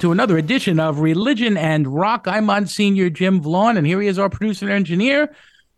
To another edition of Religion and Rock. I'm Monsignor Jim Vaughn, and here he is, our producer and engineer,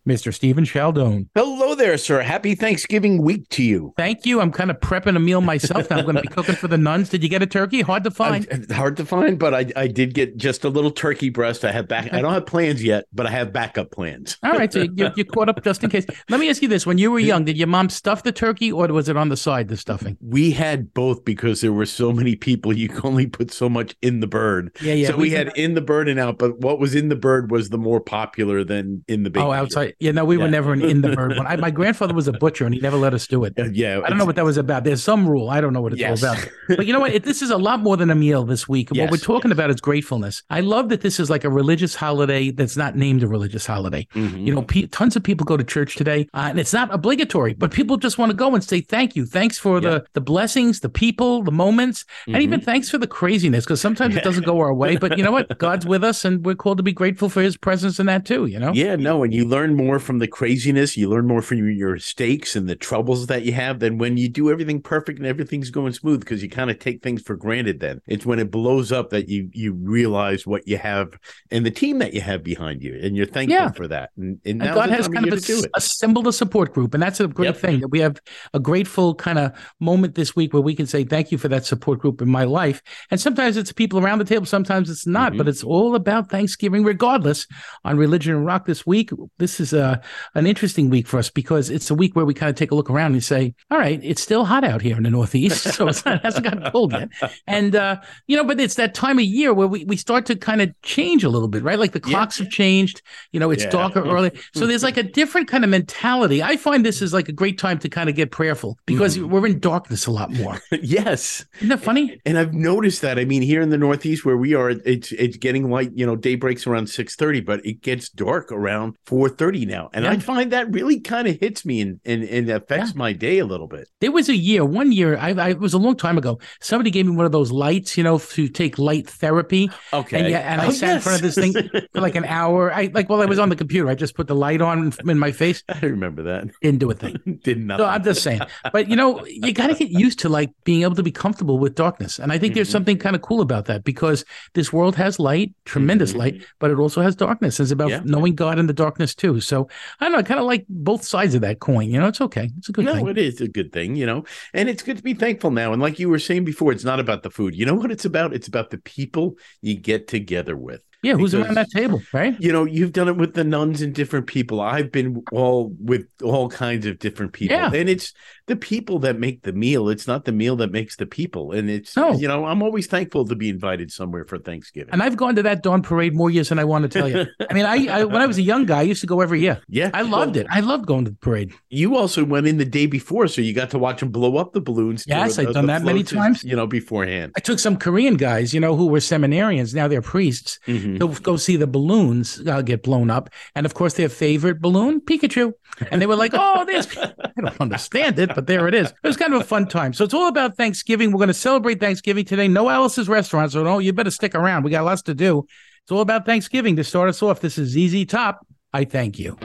Mr. Stephen Sheldon. Hello there, sir. Happy Thanksgiving week to you. Thank you. I'm kind of prepping a meal myself. Now I'm going to be cooking for the nuns. Did you get a turkey? Hard to find. Uh, hard to find, but I, I did get just a little turkey breast. I have back. I don't have plans yet, but I have backup plans. All right, so you, you caught up just in case. Let me ask you this: When you were young, did your mom stuff the turkey, or was it on the side the stuffing? We had both because there were so many people. You can only put so much in the bird. Yeah, yeah. So we, had in the bird and out, but what was in the bird was the more popular than in the baby. Oh, outside. Yeah, no, we were never an in the bird one. I, my grandfather was a butcher, and he never let us do it. Uh, yeah, I don't know what that was about. There's some rule. I don't know what it's Yes. all about. But you know what? It, this is a lot more than a meal this week. What we're talking about is gratefulness. I love that this is like a religious holiday that's not named a religious holiday. Mhm. You know, pe- tons of people go to church today, uh, and it's not obligatory, but people just want to go and say thank you. Thanks for the the blessings, the people, the moments, and even thanks for the craziness because sometimes it doesn't go our way. But you know what? God's with us, and we're called to be grateful for His presence in that too. You know? Yeah, no, and you learn more from the craziness. You learn more from your- mistakes and the troubles that you have than when you do everything perfect and everything's going smooth because you kind of take things for granted. Then it's when it blows up that you you realize what you have and the team that you have behind you, and you're thankful Yeah. for that. And, and, And God has kind of year to do as- it. assembled a support group. And that's a great Yep. thing that we have a grateful kind of moment this week where we can say, thank you for that support group in my life. And sometimes it's people around the table, sometimes it's not, Mhm. but it's all about Thanksgiving regardless. On Religion and Rock this week, this is uh, an interesting week for us because it's a week where we kind of take a look around and say, all right, it's still hot out here in the Northeast. So not, it hasn't gotten cold yet. And, uh, you know, but it's that time of year where we, we start to kind of change a little bit, right? Like the clocks yeah. have changed, you know, it's yeah. darker mm-hmm. early. So there's like a mm-hmm. different kind of mentality. I find this is like a great time to kind of get prayerful because mm. we're in darkness a lot more. yes. Isn't that funny? And I've noticed that. I mean, here in the Northeast where we are, it's, it's getting light, you know, day breaks around 6.30, but it gets dark around 4.30 now. And yeah. I find that really kind of hits me and, and, and affects yeah. my day a little bit. There was a year, one year, I, I, it was a long time ago. Somebody gave me one of those lights, you know, to take light therapy. Okay. And, yeah, and oh, I sat yes. in front of this thing for like an hour. I like while I was on the computer, I just put the light on in my face. I remember that. Didn't do a thing. Didn't. So I'm just saying. But you know, you got to get used to like being able to be comfortable with darkness. And I think mm-hmm. there's something kind of cool about that because this world has light, tremendous mm-hmm. light, but it also has darkness. It's about yeah. knowing God in the darkness too. So I don't know, I kind of like both sides of that coin. You know, it's okay. It's a good thing. no, thing. it is a good thing, you know, and it's good to be thankful now. And like you were saying before, it's not about the food. You know what it's about? It's about the people you get together with. Yeah, who's because- around that table, right? You know, you've done it with the nuns and different people. I've been all with all kinds of different people. Yeah. And it's the people that make the meal. It's not the meal that makes the people. And it's, No. you know, I'm always thankful to be invited somewhere for Thanksgiving. And I've gone to that dawn parade more years than I want to tell you. I mean, I, I when I was a young guy, I used to go every year. yeah. I loved Well, it. I loved going to the parade. You also went in the day before, so you got to watch them blow up the balloons. Yes, I've uh, the done that many times. You know, beforehand. I took some Korean guys, you know, who were seminarians. Now they're priests. Mm-hmm. Mhm. to go see the balloons uh, get blown up. And of course, their favorite balloon, Pikachu. And they were like, oh, this. I don't understand it, but there it is. It was kind of a fun time. So it's all about Thanksgiving. We're going to celebrate Thanksgiving today. No Alice's restaurant. So no, you better stick around. We got lots to do. It's all about Thanksgiving. To start us off, this is ZZ Top. I thank. You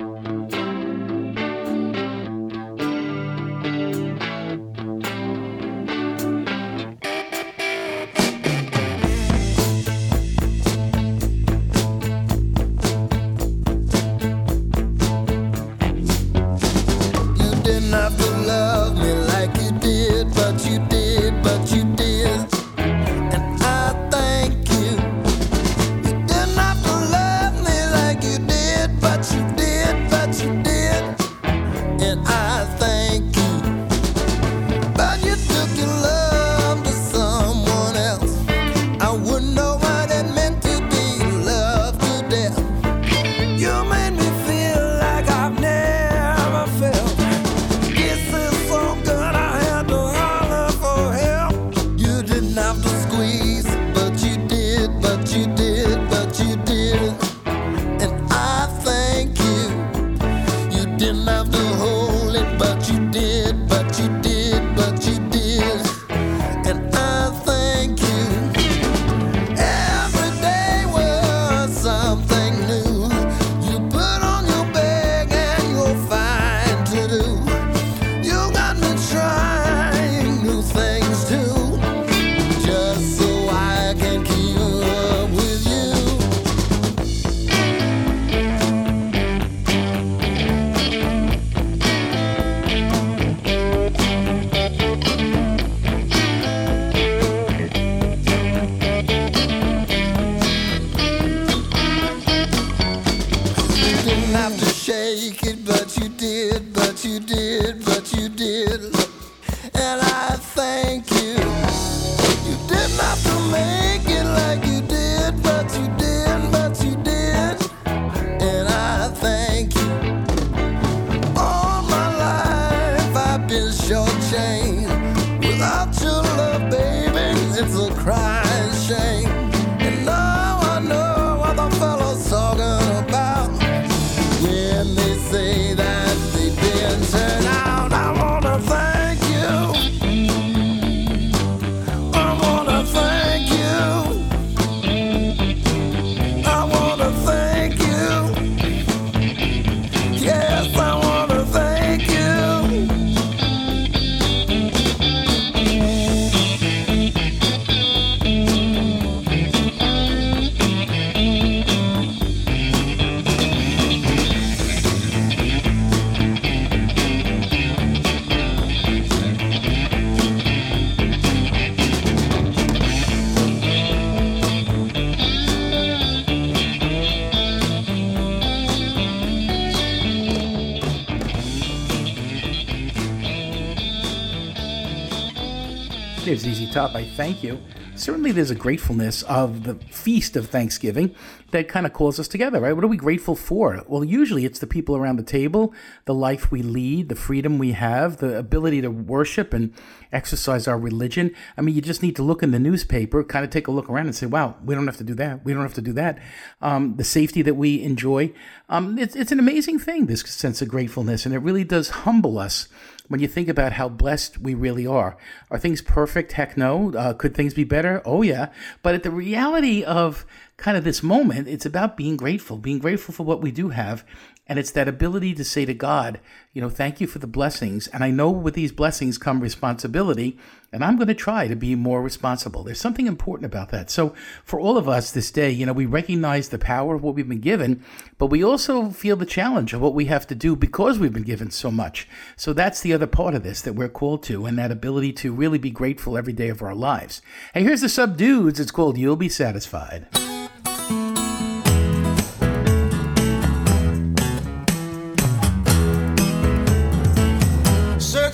Top. I thank you. Certainly, there's a gratefulness of the feast of Thanksgiving that kind of calls us together, right? What are we grateful for? Well, usually it's the people around the table, the life we lead, the freedom we have, the ability to worship and exercise our religion. I mean, you just need to look in the newspaper, kind of take a look around and say, wow, we don't have to do that. We don't have to do that. Um, the safety that we enjoy. Um, it's, it's an amazing thing, this sense of gratefulness, and it really does humble us when you think about how blessed we really are. Are things perfect? Heck no. Uh, could things be better? Oh, yeah. But at the reality of kind of this moment, it's about being grateful, being grateful for what we do have. And it's that ability to say to God, you know, thank you for the blessings. And I know with these blessings come responsibility, and I'm going to try to be more responsible. There's something important about that. So for all of us this day, you know, we recognize the power of what we've been given, but we also feel the challenge of what we have to do because we've been given so much. So that's the other part of this that we're called to, and that ability to really be grateful every day of our lives. Hey, here's the Subdudes. It's called You'll Be Satisfied.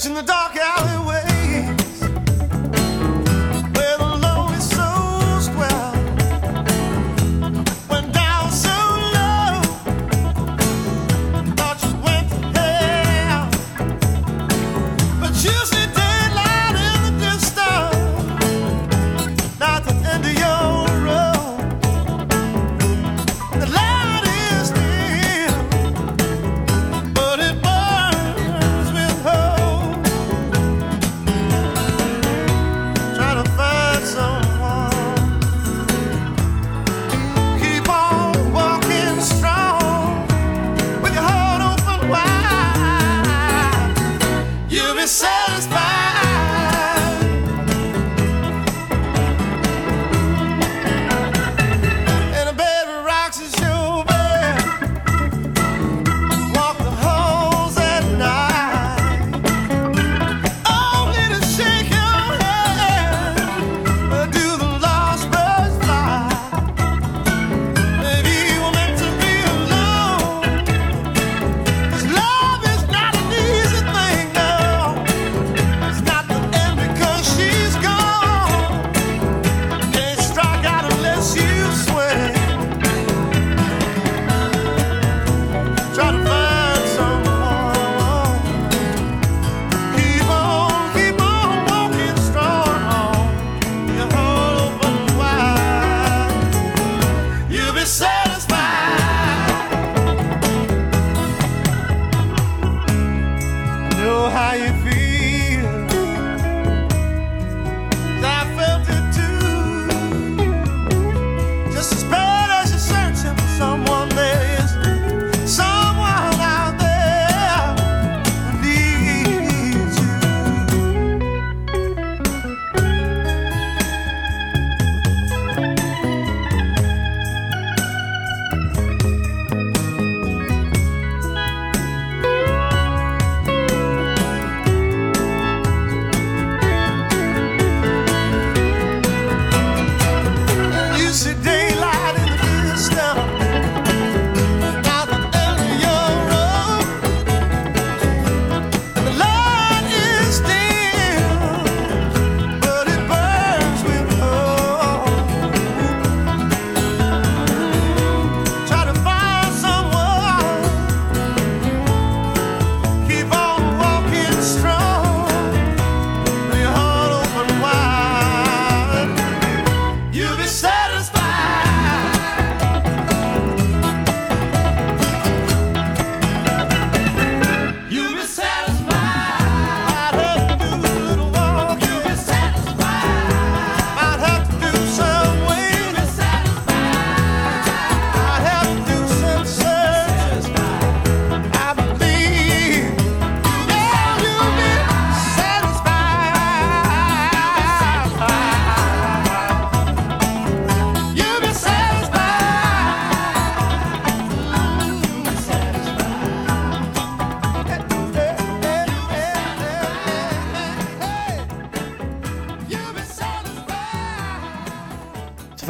Searching the dark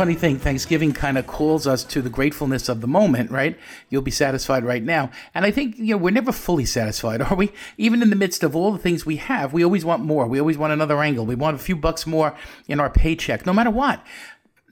funny thing. Thanksgiving kind of calls us to the gratefulness of the moment, right? You'll be satisfied right now. And I think, you know, we're never fully satisfied, are we? Even in the midst of all the things we have, we always want more. We always want another angle. We want a few bucks more in our paycheck, no matter what.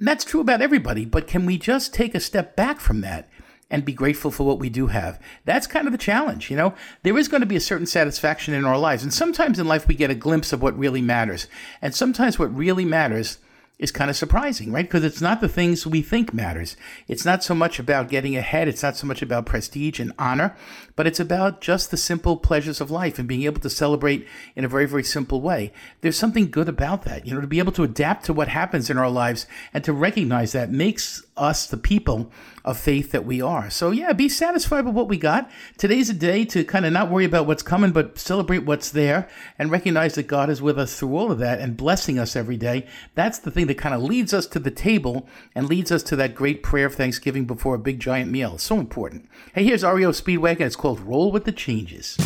That's true about everybody, but can we just take a step back from that and be grateful for what we do have? That's kind of the challenge, you know? There is going to be a certain satisfaction in our lives, and sometimes in life we get a glimpse of what really matters. And sometimes what really matters is kind of surprising, right? Because it's not the things we think matters. It's not so much about getting ahead. It's not so much about prestige and honor, but it's about just the simple pleasures of life and being able to celebrate in a very, very simple way. There's something good about that, you know, to be able to adapt to what happens in our lives and to recognize that makes us the people of faith that we are. So yeah, be satisfied with what we got. Today's a day to kind of not worry about what's coming, but celebrate what's there and recognize that God is with us through all of that and blessing us every day. That's the thing that kind of leads us to the table and leads us to that great prayer of thanksgiving before a big giant meal. So important. Hey, here's REO Speedwagon. It's called Roll with the Changes.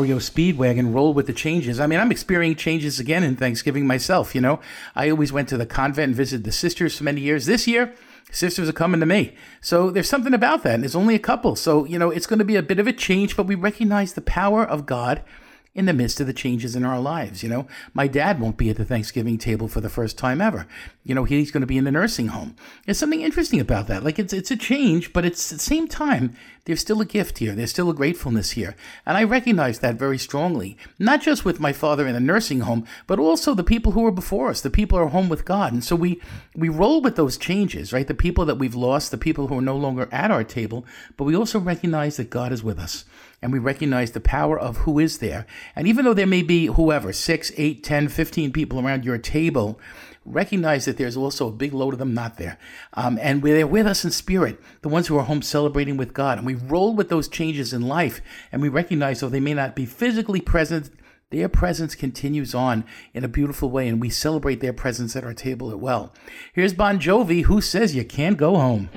REO Speedwagon roll with the changes. I mean, I'm experiencing changes again in Thanksgiving myself. You know, I always went to the convent and visited the sisters for many years. This year, sisters are coming to me. So there's something about that. And there's only a couple. So, you know, it's going to be a bit of a change, but we recognize the power of God in the midst of the changes in our lives. You know, my dad won't be at the Thanksgiving table for the first time ever. You know, he's going to be in the nursing home. There's something interesting about that. Like it's it's a change, but it's at the same time there's still a gift here. There's still a gratefulness here, and I recognize that very strongly. Not just with my father in the nursing home, but also the people who were before us. The people are home with God, and so we we roll with those changes, right? The people that we've lost, the people who are no longer at our table, but we also recognize that God is with us and we recognize the power of who is there. And even though there may be whoever, six, eight, ten, fifteen people around your table, recognize that there's also a big load of them not there. Um, and they're with us in spirit, the ones who are home celebrating with God. And we roll with those changes in life, and we recognize though they may not be physically present, their presence continues on in a beautiful way, and we celebrate their presence at our table as well. Here's Bon Jovi, who says you can't go home.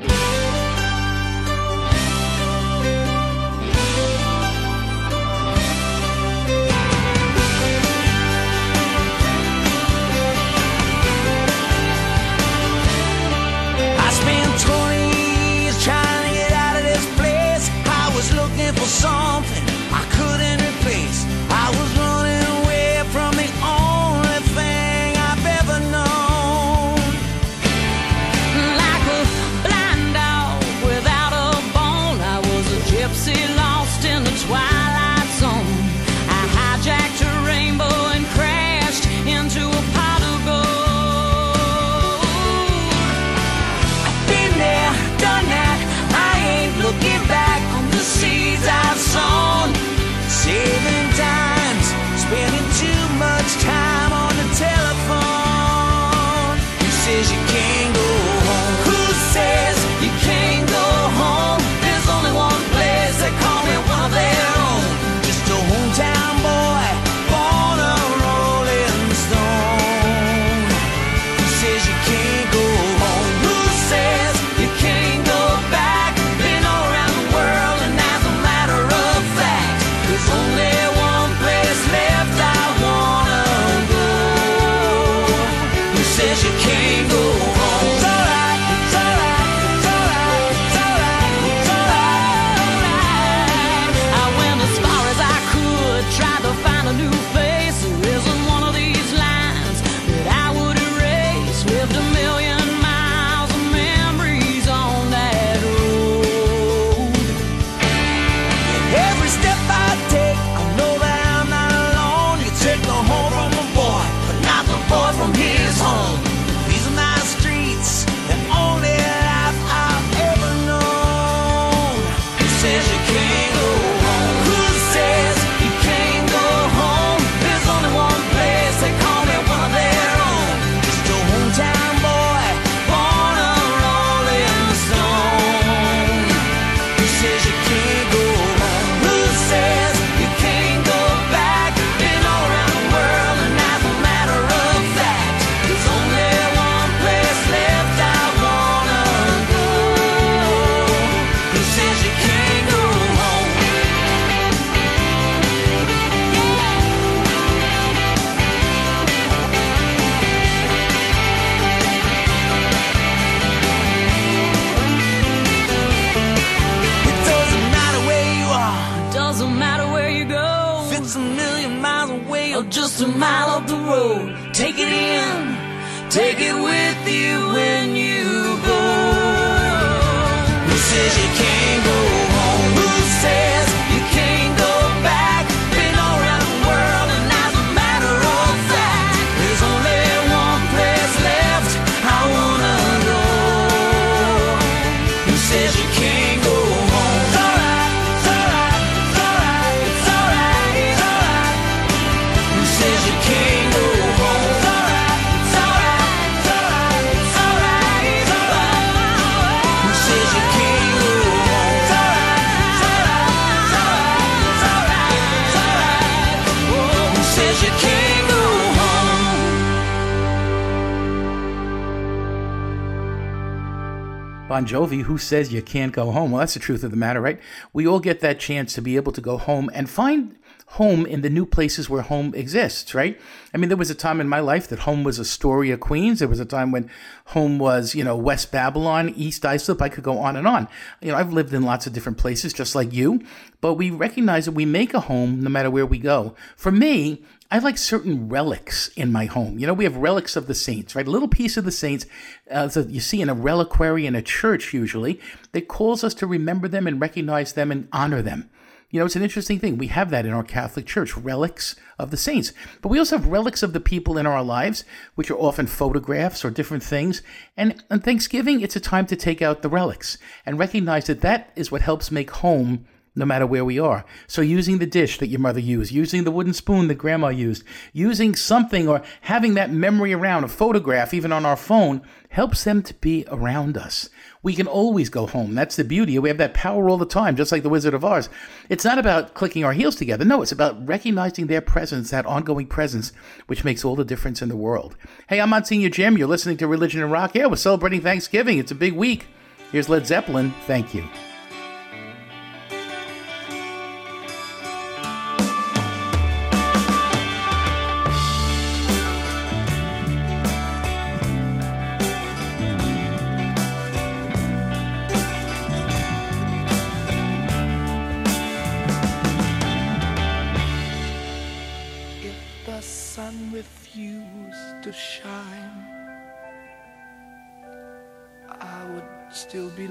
Jovi, who says you can't go home? Well, that's the truth of the matter, right? We all get that chance to be able to go home and find home in the new places where home exists, right? I mean, there was a time in my life that home was Astoria, Queens. There was a time when home was, you know, West Babylon, East Islip. I could go on and on. You know, I've lived in lots of different places just like you, but we recognize that we make a home no matter where we go. For me, I like certain relics in my home. You know, we have relics of the saints, right? A little piece of the saints uh, you see in a reliquary in a church usually that calls us to remember them and recognize them and honor them. You know, it's an interesting thing. We have that in our Catholic Church, relics of the saints. But we also have relics of the people in our lives, which are often photographs or different things. And on Thanksgiving, it's a time to take out the relics and recognize that that is what helps make home no matter where we are. So, using the dish that your mother used, using the wooden spoon that grandma used, using something or having that memory around, a photograph, even on our phone, helps them to be around us. We can always go home. That's the beauty. We have that power all the time, just like the Wizard of Oz. It's not about clicking our heels together. No, it's about recognizing their presence, that ongoing presence, which makes all the difference in the world. Hey, I'm Monsignor Jim. You're listening to Religion and Rock. Yeah, we're celebrating Thanksgiving. It's a big week. Here's Led Zeppelin. Thank you.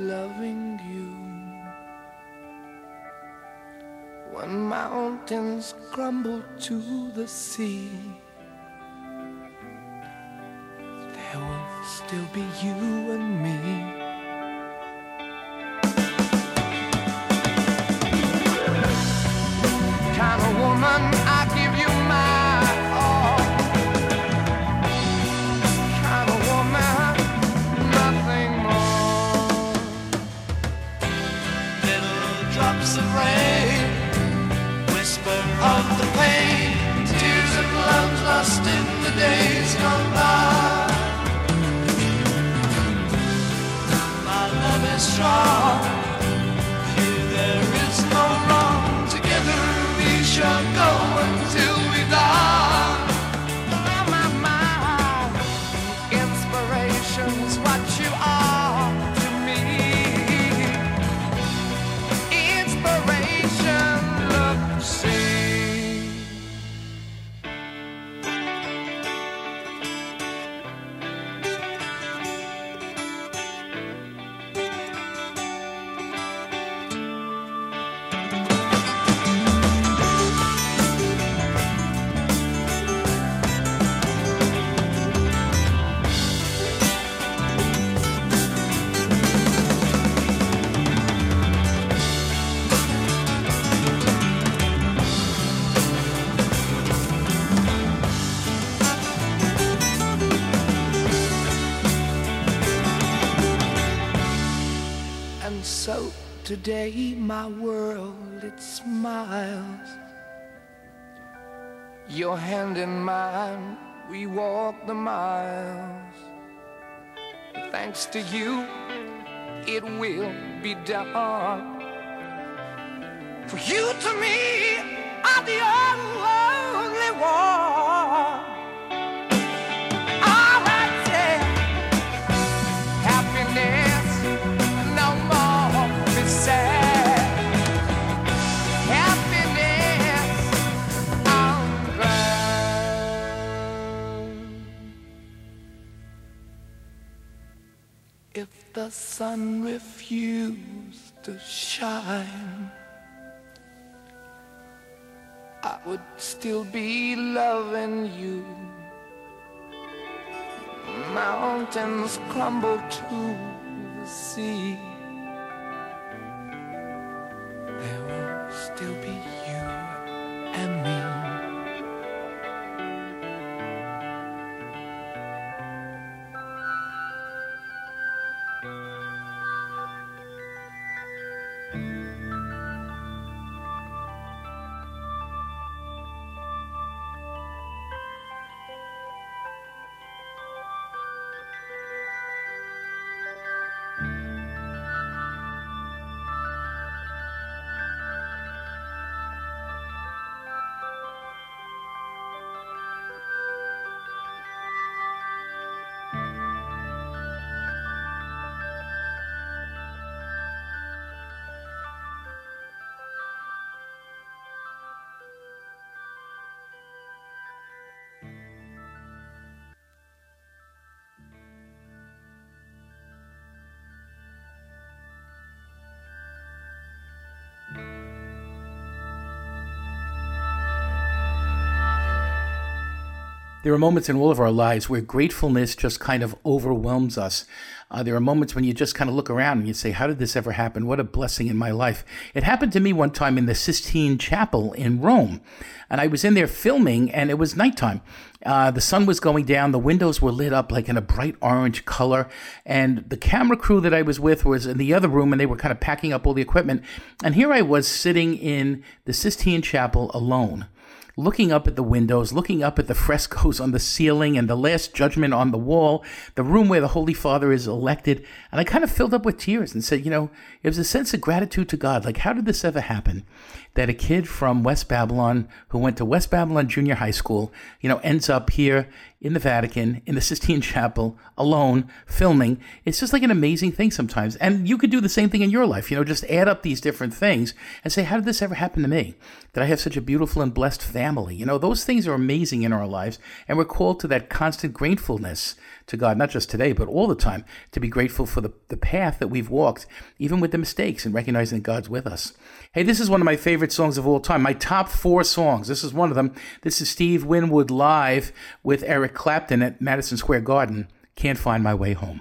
Loving you. When mountains crumble to the sea, there will still be you and me. kind of woman my world it smiles. Your hand in mine, we walk the miles. Thanks to you, it will be done. For you to me are the only one. If the sun refused to shine, I would still be loving you. Mountains crumble to the sea. There are moments in all of our lives where gratefulness just kind of overwhelms us. Uh, there are moments when you just kind of look around and you say, How did this ever happen? What a blessing in my life. It happened to me one time in the Sistine Chapel in Rome. And I was in there filming, and it was nighttime. Uh, the sun was going down. The windows were lit up like in a bright orange color. And the camera crew that I was with was in the other room, and they were kind of packing up all the equipment. And here I was sitting in the Sistine Chapel alone looking up at the windows, looking up at the frescoes on the ceiling and the Last Judgment on the wall, the room where the Holy Father is elected. And I kind of filled up with tears and said, you know, it was a sense of gratitude to God. Like, how did this ever happen? That a kid from West Babylon who went to West Babylon Junior High School, you know, ends up here in the Vatican, in the Sistine Chapel, alone, filming. It's just like an amazing thing sometimes. And you could do the same thing in your life, you know, just add up these different things and say, how did this ever happen to me? That I have such a beautiful and blessed family. You know, those things are amazing in our lives. And we're called to that constant gratefulness to God, not just today, but all the time, to be grateful for the, the path that we've walked, even with the mistakes, and recognizing that God's with us. Hey, this is one of my favorite songs of all time. My top four songs. This is one of them. This is Steve Winwood live with Eric Clapton at Madison Square Garden. Can't find my way home.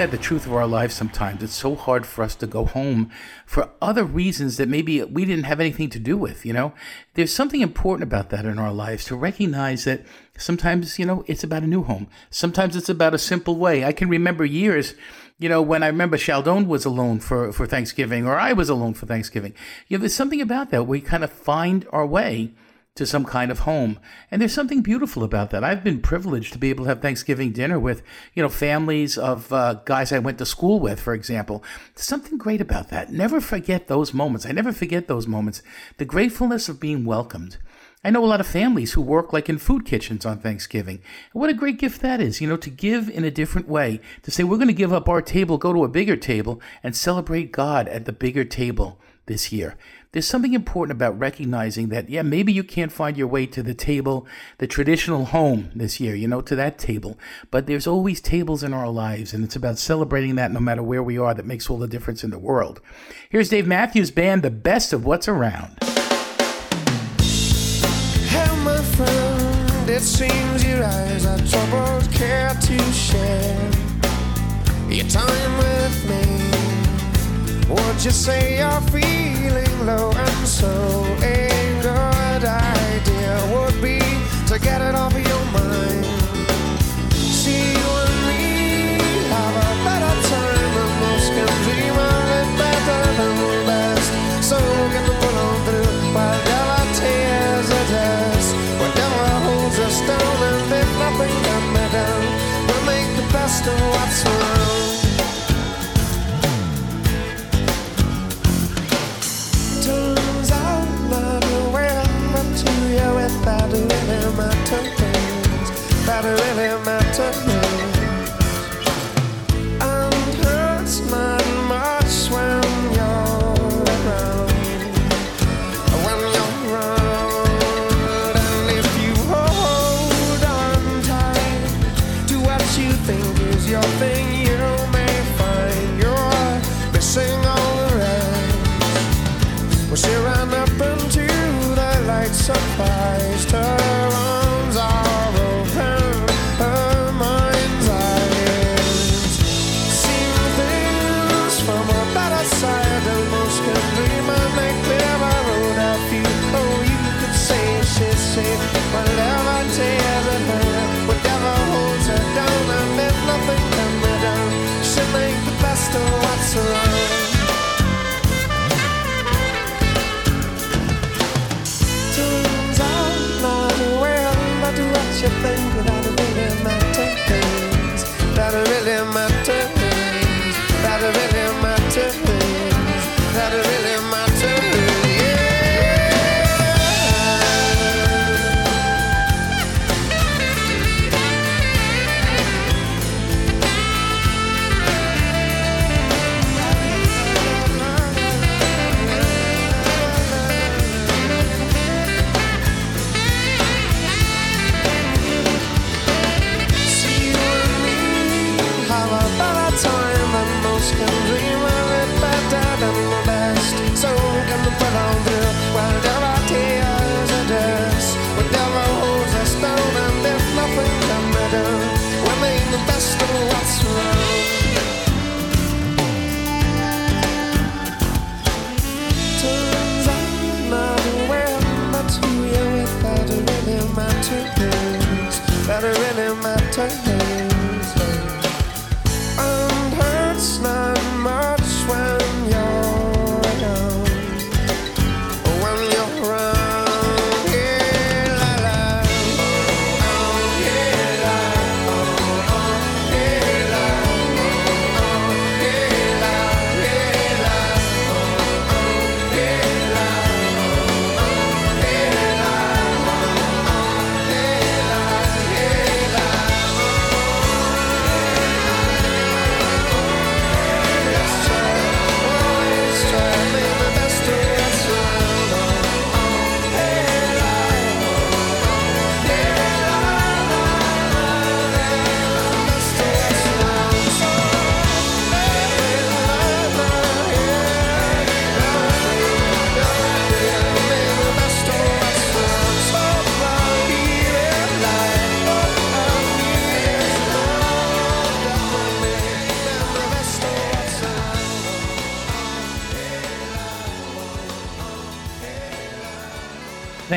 That the truth of our lives sometimes? It's so hard for us to go home for other reasons that maybe we didn't have anything to do with, you know? There's something important about that in our lives to recognize that sometimes, you know, it's about a new home. Sometimes it's about a simple way. I can remember years, you know, when I remember Sheldon was alone for, for Thanksgiving or I was alone for Thanksgiving. You know, there's something about that. We kind of find our way to some kind of home. And there's something beautiful about that. I've been privileged to be able to have Thanksgiving dinner with, you know, families of uh, guys I went to school with, for example. There's something great about that. Never forget those moments. I never forget those moments. The gratefulness of being welcomed. I know a lot of families who work like in food kitchens on Thanksgiving. And what a great gift that is, you know, to give in a different way, to say we're going to give up our table, go to a bigger table, and celebrate God at the bigger table this year there's something important about recognizing that, yeah, maybe you can't find your way to the table, the traditional home this year, you know, to that table. But there's always tables in our lives, and it's about celebrating that no matter where we are that makes all the difference in the world. Here's Dave Matthews Band, the best of what's around. Hey, my friend, it seems your eyes are troubled, care to share your time with me. Would you say you're feeling low and so a good idea would be to get it off of your mind? See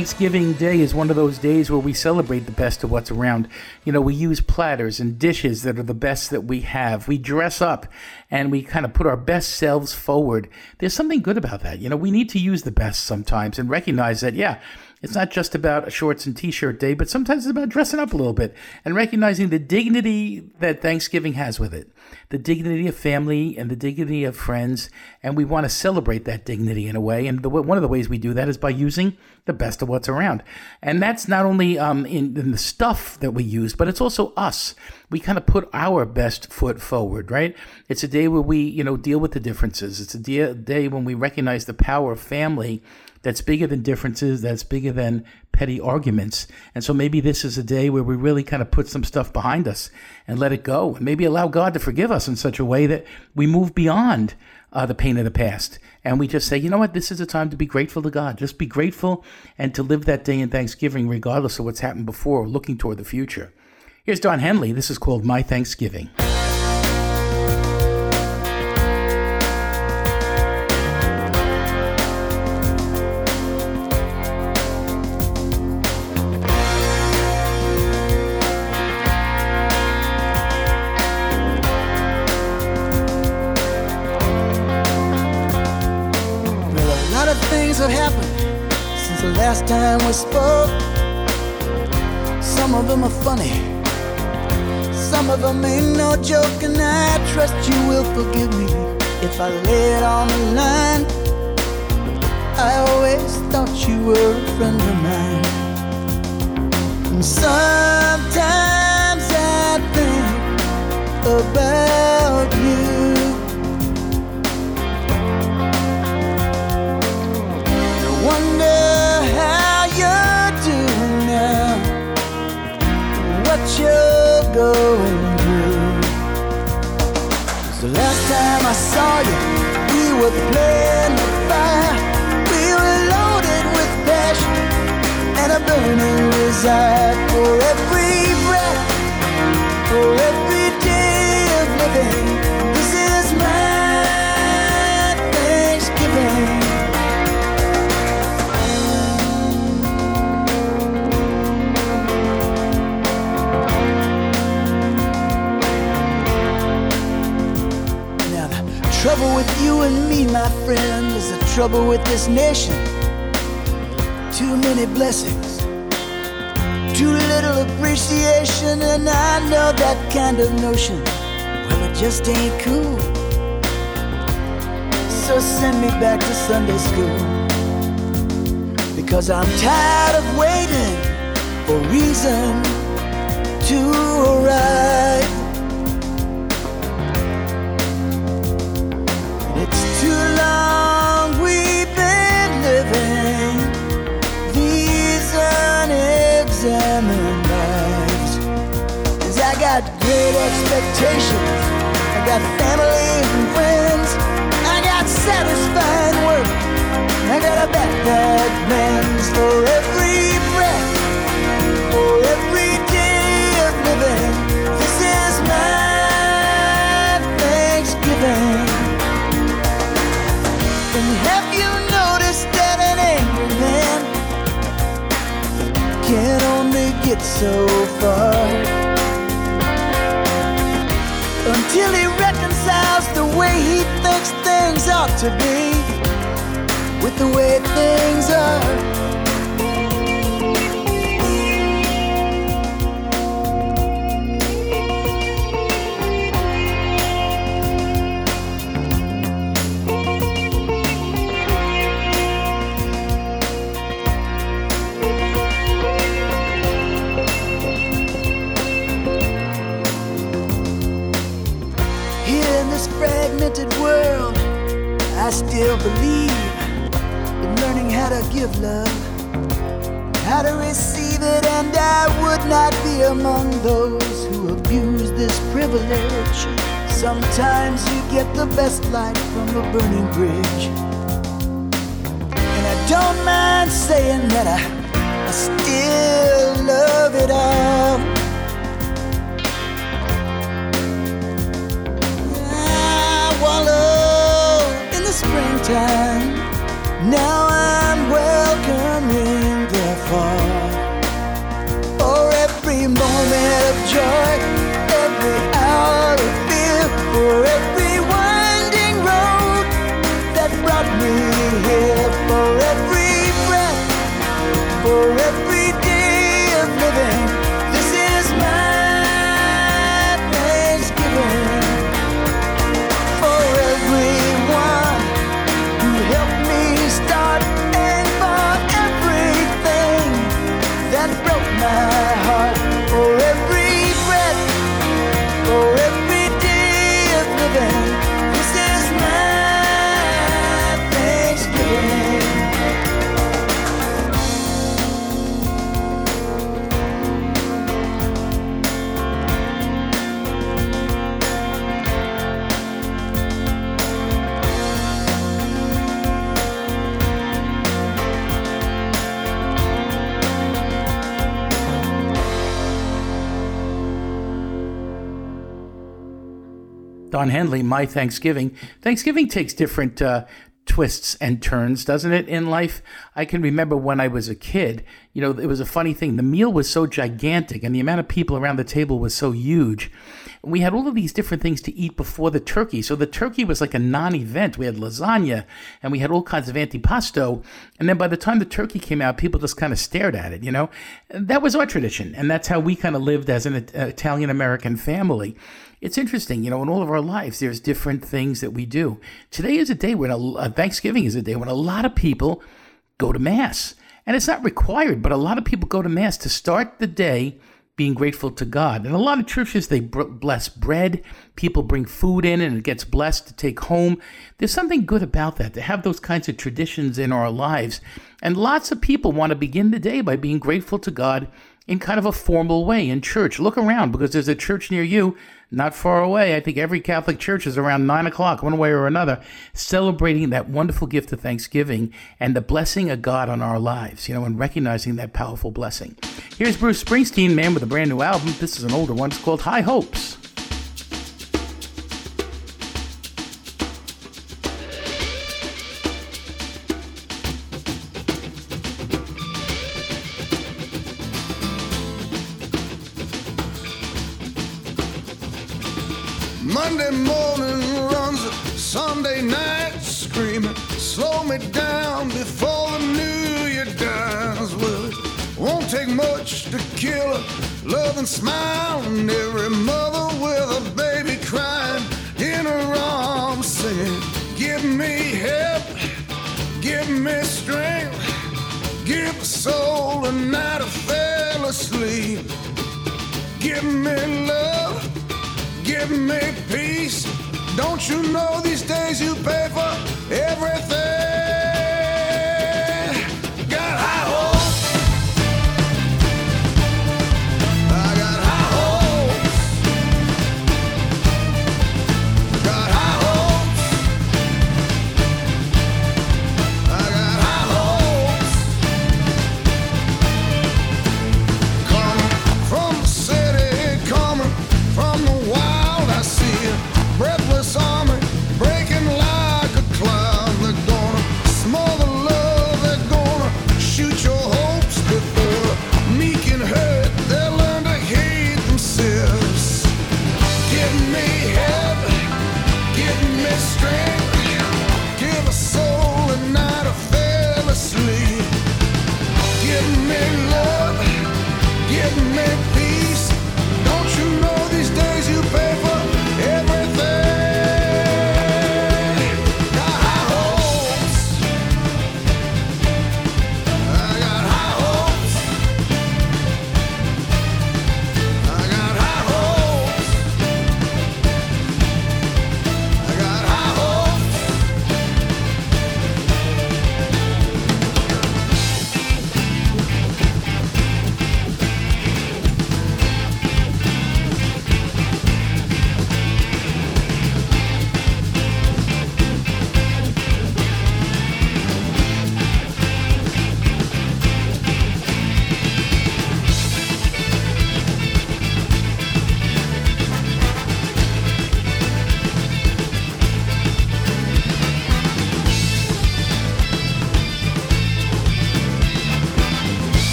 Thanksgiving Day is one of those days where we celebrate the best of what's around. You know, we use platters and dishes that are the best that we have. We dress up and we kind of put our best selves forward. There's something good about that. You know, we need to use the best sometimes and recognize that, yeah, it's not just about a shorts and t-shirt day, but sometimes it's about dressing up a little bit and recognizing the dignity that Thanksgiving has with it. The dignity of family and the dignity of friends, and we want to celebrate that dignity in a way. And the, one of the ways we do that is by using the best of what's around. And that's not only um, in, in the stuff that we use, but it's also us. We kind of put our best foot forward, right? It's a day where we, you know, deal with the differences. It's a day, day when we recognize the power of family that's bigger than differences, that's bigger than petty arguments. And so maybe this is a day where we really kind of put some stuff behind us and let it go, and maybe allow God to forgive us in such a way that we move beyond uh, the pain of the past. And we just say, you know what, this is a time to be grateful to God. Just be grateful and to live that day in Thanksgiving, regardless of what's happened before, looking toward the future. Here's Don Henley. This is called My Thanksgiving. Time we spoke. Some of them are funny, some of them ain't no joke, and I trust you will forgive me if I lay it on the line. I always thought you were a friend of mine. And sometimes I think about you. I wonder going through. 'Cause the last time I saw you, we were playing with fire. We were loaded with passion and a burning desire for every breath, for every trouble with you and me, my friend, is the trouble with this nation. Too many blessings, too little appreciation, and I know that kind of notion. Well, it just ain't cool. So send me back to Sunday school. Because I'm tired of waiting for reason to arrive. Great expectations. I got family and friends. I got satisfying work. I got a back that mends for every breath, for every day of living. This is my Thanksgiving. And have you noticed that an angry man can only get so to be with the way things are? Here in this fragmented world, I still believe in learning how to give love, how to receive it, and I would not be among those who abuse this privilege. Sometimes you get the best light from a burning bridge. And I don't mind saying that I, I still love it all. time. Now I'm welcoming the fall. For every moment of joy, every hour of fear, for every winding road that brought me here, for every breath, for every day. Don Henley, My Thanksgiving. Thanksgiving takes different uh, twists and turns, doesn't it, in life? I can remember when I was a kid, you know, it was a funny thing. The meal was so gigantic and the amount of people around the table was so huge. We had all of these different things to eat before the turkey. So the turkey was like a non event. We had lasagna and we had all kinds of antipasto. And then by the time the turkey came out, people just kind of stared at it, you know? That was our tradition. And that's how we kind of lived as an uh, Italian American family it's interesting, you know, in all of our lives, there's different things that we do. Today is a day when a, uh, Thanksgiving is a day when a lot of people go to Mass. And it's not required, but a lot of people go to Mass to start the day being grateful to God. And a lot of churches, they bless bread. People bring food in and it gets blessed to take home. There's something good about that, to have those kinds of traditions in our lives. And lots of people want to begin the day by being grateful to God in kind of a formal way in church. Look around because there's a church near you not far away. I think every Catholic church is around nine o'clock, one way or another, celebrating that wonderful gift of Thanksgiving and the blessing of God on our lives, you know, and recognizing that powerful blessing. Here's Bruce Springsteen, man, with a brand new album. This is an older one. It's called High Hopes. Morning runs Sunday night screaming, slow me down before the new year dies. Well, it won't take much to kill a loving smile, and every mother with a baby crying in her arms, singing, "Give me help, give me strength, give a soul a night I fell asleep, give me love." Give me peace. Don't you know these days you pay for everything? Me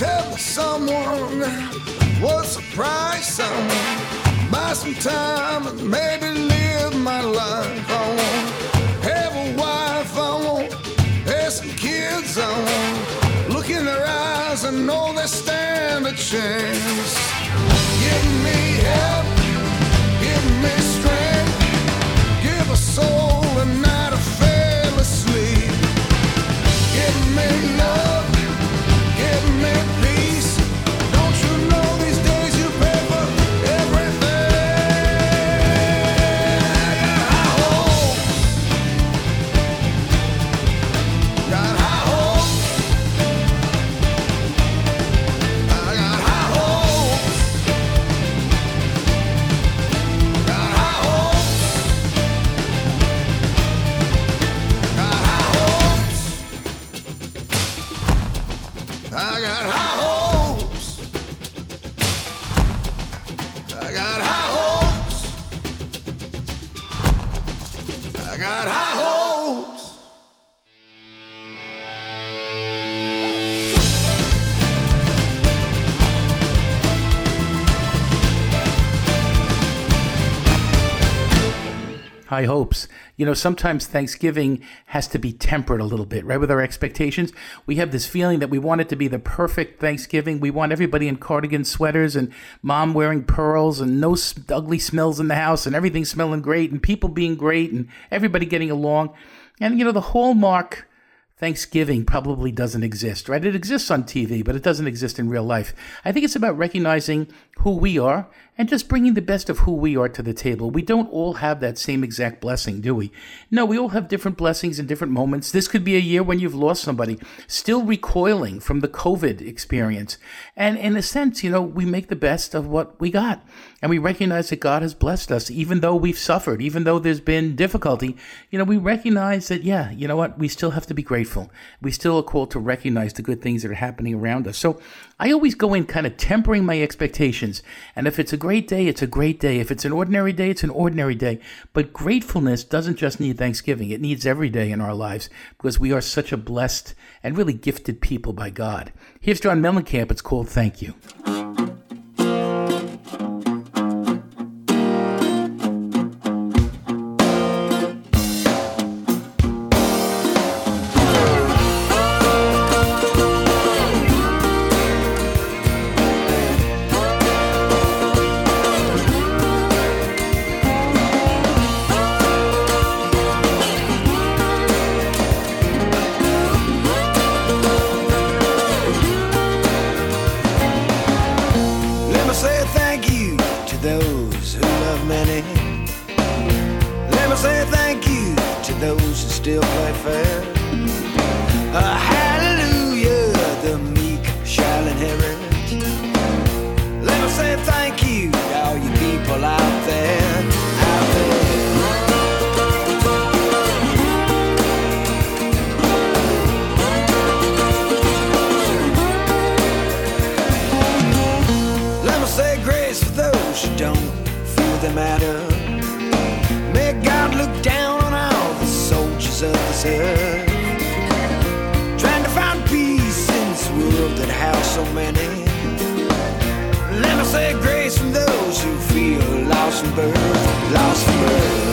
Tell someone what's the price someone buy some time and maybe live my life. I want have a wife. I want have some kids. I want look in their eyes and know they stand a chance. Give me help. High hopes. You know, sometimes Thanksgiving has to be tempered a little bit, right? With our expectations, we have this feeling that we want it to be the perfect Thanksgiving. We want everybody in cardigan sweaters and mom wearing pearls and no ugly smells in the house and everything smelling great and people being great and everybody getting along. And, you know, the hallmark Thanksgiving probably doesn't exist, right? It exists on TV, but it doesn't exist in real life. I think it's about recognizing who we are and just bringing the best of who we are to the table. We don't all have that same exact blessing, do we? No, we all have different blessings and different moments. This could be a year when you've lost somebody, still recoiling from the COVID experience. And in a sense, you know, we make the best of what we got. And we recognize that God has blessed us, even though we've suffered, even though there's been difficulty. You know, we recognize that, yeah, you know what? We still have to be grateful. We still are called to recognize the good things that are happening around us. So I always go in kind of tempering my expectations. And if it's a great day, it's a great day. If it's an ordinary day, it's an ordinary day. But gratefulness doesn't just need Thanksgiving, it needs every day in our lives because we are such a blessed and really gifted people by God. Here's John Mellencamp. It's called Thank You. So many. Let me say grace from those who feel lost from birth, lost from birth.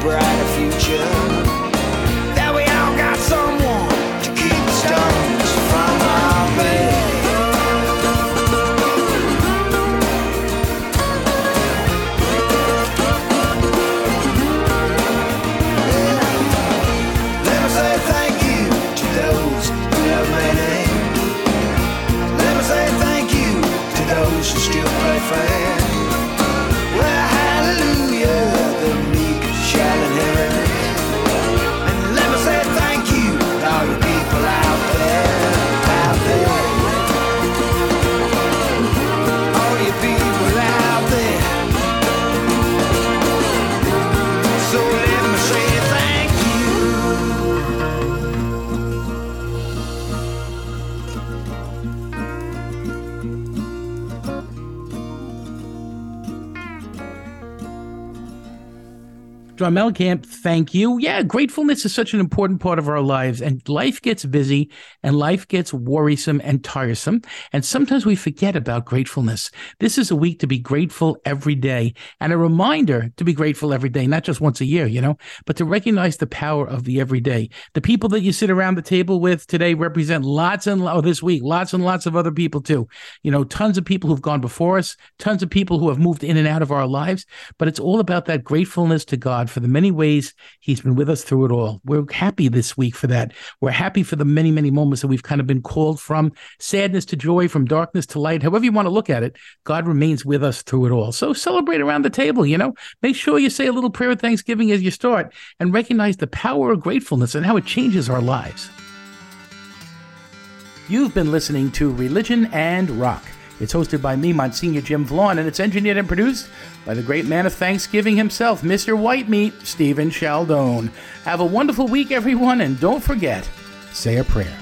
Brighter future John Mellencamp, thank you. Yeah, gratefulness is such an important part of our lives, and life gets busy and life gets worrisome and tiresome. And sometimes we forget about gratefulness. This is a week to be grateful every day and a reminder to be grateful every day, not just once a year, you know, but to recognize the power of the everyday. The people that you sit around the table with today represent lots and, oh, this week, lots and lots of other people too. You know, tons of people who've gone before us, tons of people who have moved in and out of our lives, but it's all about that gratefulness to God for the many ways He's been with us through it all. We're happy this week for that. We're happy for the many, many moments that we've kind of been called from sadness to joy, from darkness to light, however you want to look at it. God remains with us through it all. So celebrate around the table, you know, make sure you say a little prayer of thanksgiving as you start and recognize the power of gratefulness and how it changes our lives. You've been listening to Religion and Rock. It's hosted by me, Monsignor Jim Vlaun, and it's engineered and produced by the great man of Thanksgiving himself, Mr. White Meat, Stephen Chaldone. Have a wonderful week, everyone, and don't forget, say a prayer.